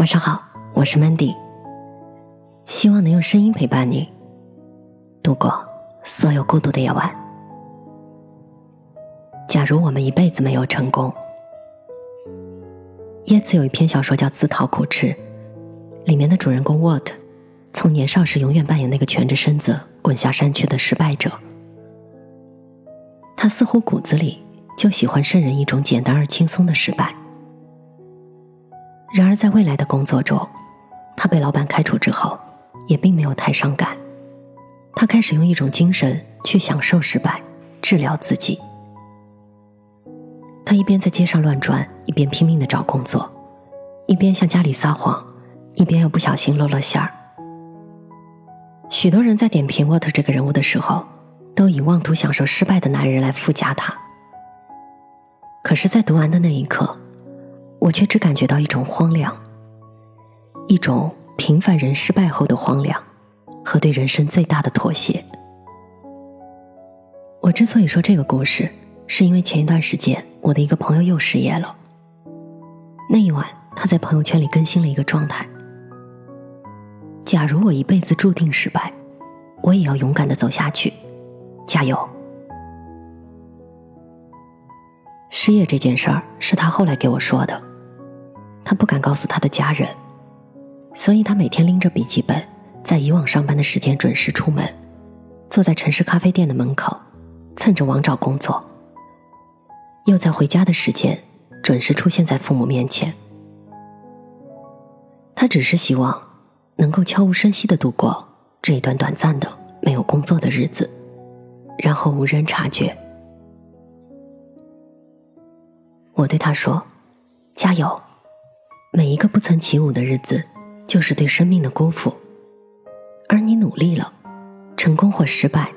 晚上好，我是 Mandy，希望能用声音陪伴你度过所有孤独的夜晚。假如我们一辈子没有成功，耶茨有一篇小说叫《自讨苦吃》，里面的主人公沃特从年少时永远扮演那个蜷着身子滚下山去的失败者，他似乎骨子里就喜欢圣人一种简单而轻松的失败。然而，在未来的工作中，他被老板开除之后，也并没有太伤感。他开始用一种精神去享受失败，治疗自己。他一边在街上乱转，一边拼命的找工作，一边向家里撒谎，一边又不小心露了馅儿。许多人在点评沃特这个人物的时候，都以妄图享受失败的男人来附加他。可是，在读完的那一刻。我却只感觉到一种荒凉，一种平凡人失败后的荒凉，和对人生最大的妥协。我之所以说这个故事，是因为前一段时间我的一个朋友又失业了。那一晚，他在朋友圈里更新了一个状态：假如我一辈子注定失败，我也要勇敢的走下去，加油！失业这件事儿是他后来给我说的。他不敢告诉他的家人，所以他每天拎着笔记本，在以往上班的时间准时出门，坐在城市咖啡店的门口，蹭着网找工作，又在回家的时间准时出现在父母面前。他只是希望能够悄无声息的度过这一段短暂的没有工作的日子，然后无人察觉。我对他说：“加油。”每一个不曾起舞的日子，就是对生命的辜负。而你努力了，成功或失败，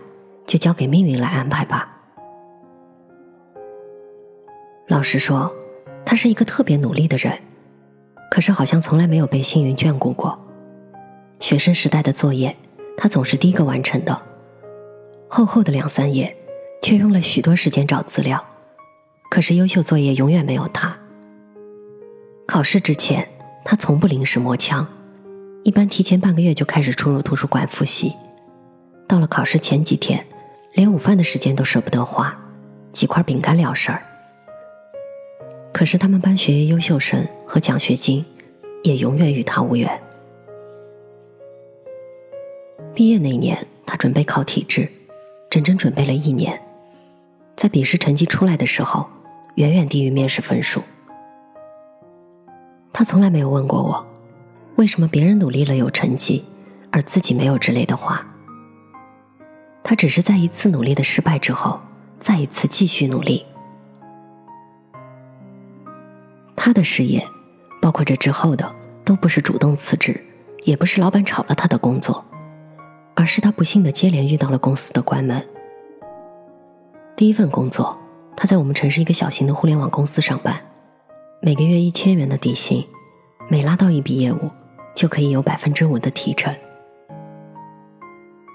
就交给命运来安排吧。老实说，他是一个特别努力的人，可是好像从来没有被幸运眷顾过。学生时代的作业，他总是第一个完成的，厚厚的两三页，却用了许多时间找资料。可是优秀作业永远没有他。考试之前，他从不临时摸枪，一般提前半个月就开始出入图书馆复习。到了考试前几天，连午饭的时间都舍不得花，几块饼干了事儿。可是他们班学业优秀生和奖学金，也永远与他无缘。毕业那年，他准备考体制，整整准备了一年，在笔试成绩出来的时候，远远低于面试分数。他从来没有问过我，为什么别人努力了有成绩，而自己没有之类的话。他只是在一次努力的失败之后，再一次继续努力。他的事业，包括这之后的，都不是主动辞职，也不是老板炒了他的工作，而是他不幸的接连遇到了公司的关门。第一份工作，他在我们城市一个小型的互联网公司上班。每个月一千元的底薪，每拉到一笔业务，就可以有百分之五的提成。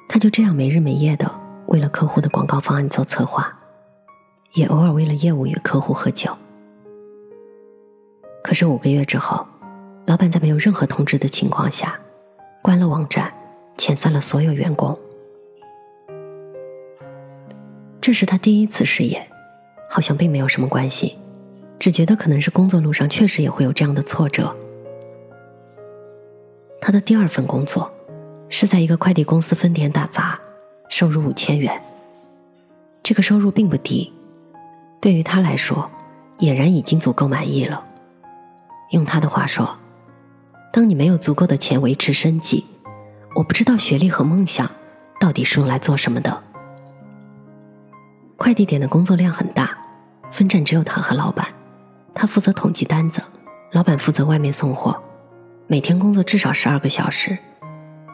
他就这样没日没夜的为了客户的广告方案做策划，也偶尔为了业务与客户喝酒。可是五个月之后，老板在没有任何通知的情况下，关了网站，遣散了所有员工。这是他第一次失业，好像并没有什么关系。只觉得可能是工作路上确实也会有这样的挫折。他的第二份工作是在一个快递公司分店打杂，收入五千元。这个收入并不低，对于他来说，俨然已经足够满意了。用他的话说：“当你没有足够的钱维持生计，我不知道学历和梦想到底是用来做什么的。”快递点的工作量很大，分站只有他和老板。他负责统计单子，老板负责外面送货，每天工作至少十二个小时，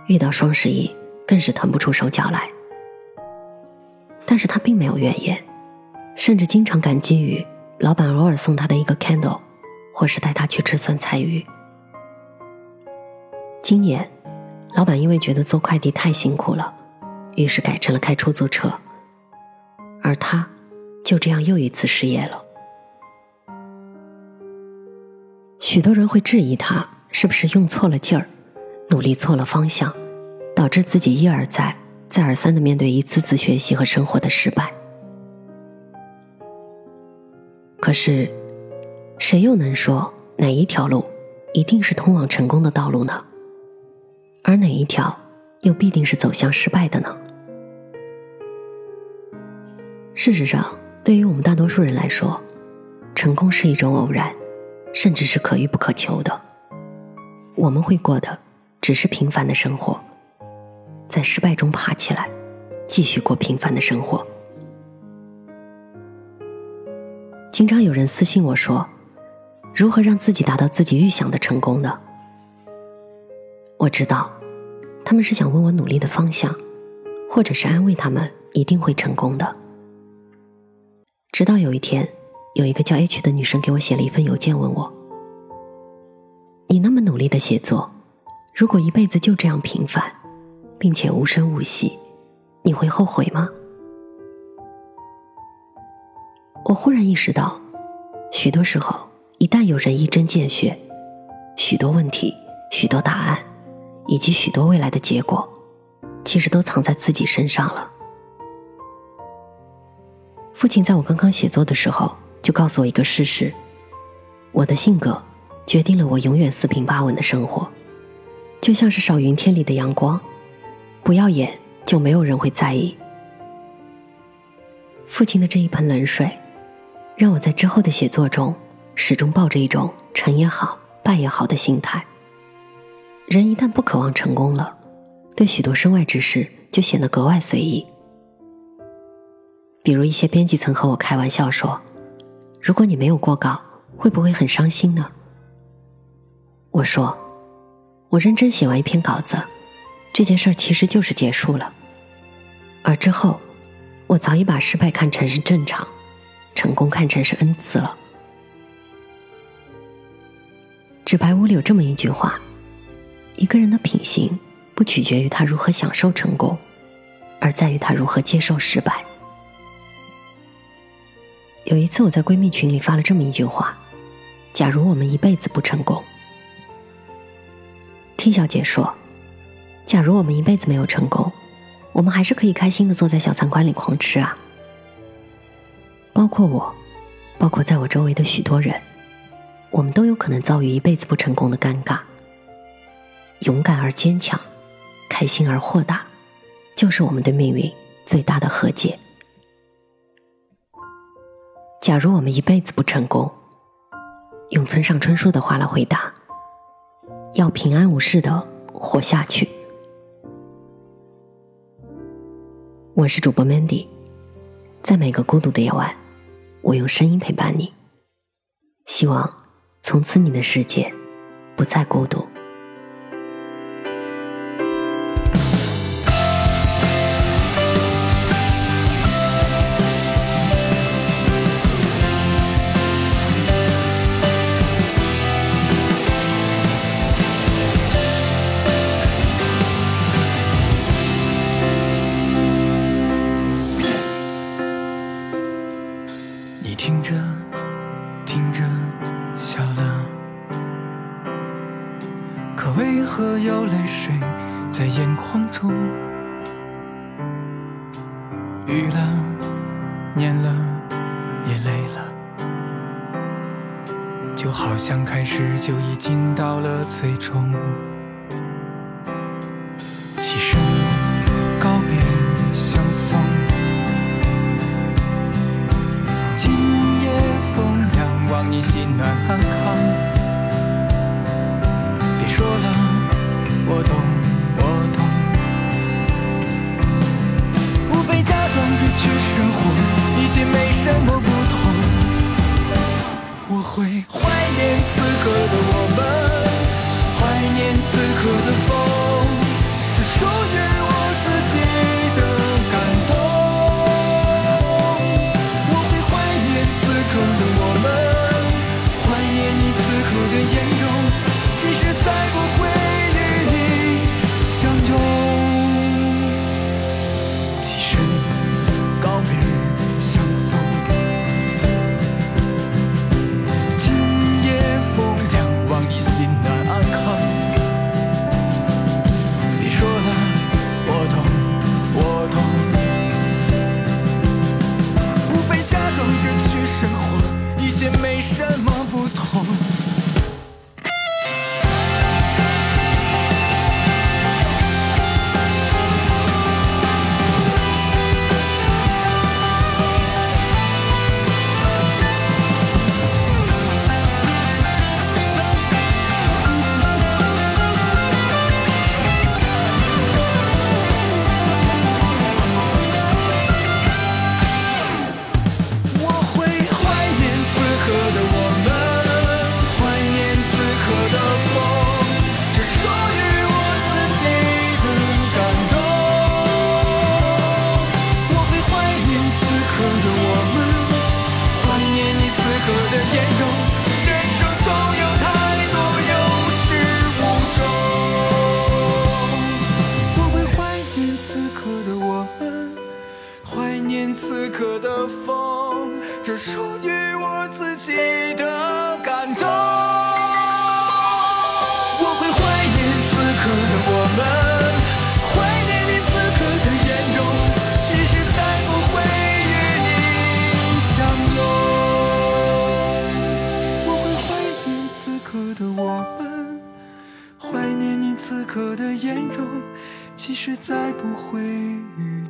遇到双十一更是腾不出手脚来。但是他并没有怨言，甚至经常感激于老板偶尔送他的一个 candle，或是带他去吃酸菜鱼。今年，老板因为觉得做快递太辛苦了，于是改成了开出租车，而他就这样又一次失业了。许多人会质疑他是不是用错了劲儿，努力错了方向，导致自己一而再、再而三的面对一次次学习和生活的失败。可是，谁又能说哪一条路一定是通往成功的道路呢？而哪一条又必定是走向失败的呢？事实上，对于我们大多数人来说，成功是一种偶然，甚至是可遇不可求的。我们会过的只是平凡的生活，在失败中爬起来，继续过平凡的生活。经常有人私信我说：“如何让自己达到自己预想的成功呢？”我知道，他们是想问我努力的方向，或者是安慰他们一定会成功的。直到有一天，有一个叫 H 的女生给我写了一份邮件，问我：“你那么努力的写作，如果一辈子就这样平凡，并且无声无息，你会后悔吗？”我忽然意识到，许多时候，一旦有人一针见血，许多问题、许多答案，以及许多未来的结果，其实都藏在自己身上了。父亲在我刚刚写作的时候，就告诉我一个事实：我的性格决定了我永远四平八稳的生活，就像是少云天里的阳光，不耀眼就没有人会在意。父亲的这一盆冷水，让我在之后的写作中始终抱着一种成也好，败也好的心态。人一旦不渴望成功了，对许多身外之事就显得格外随意。比如一些编辑曾和我开玩笑说：“如果你没有过稿，会不会很伤心呢？”我说：“我认真写完一篇稿子，这件事儿其实就是结束了。而之后，我早已把失败看成是正常，成功看成是恩赐了。”纸牌屋里有这么一句话：“一个人的品行，不取决于他如何享受成功，而在于他如何接受失败。”有一次，我在闺蜜群里发了这么一句话：“假如我们一辈子不成功。听小姐说：“假如我们一辈子没有成功，我们还是可以开心的坐在小餐馆里狂吃啊。”包括我，包括在我周围的许多人，我们都有可能遭遇一辈子不成功的尴尬。勇敢而坚强，开心而豁达，就是我们对命运最大的和解。假如我们一辈子不成功，用村上春树的话来回答：要平安无事的活下去。我是主播 Mandy，在每个孤独的夜晚，我用声音陪伴你。希望从此你的世界不再孤独。雨了，念了，也累了，就好像开始就已经到了最终。此刻的风，这属于我自己的感动。我会怀念此刻的我们，怀念你此刻的眼容，即使再不会与你相拥。我会怀念此刻的我们，怀念你此刻的眼中，其实再不会与。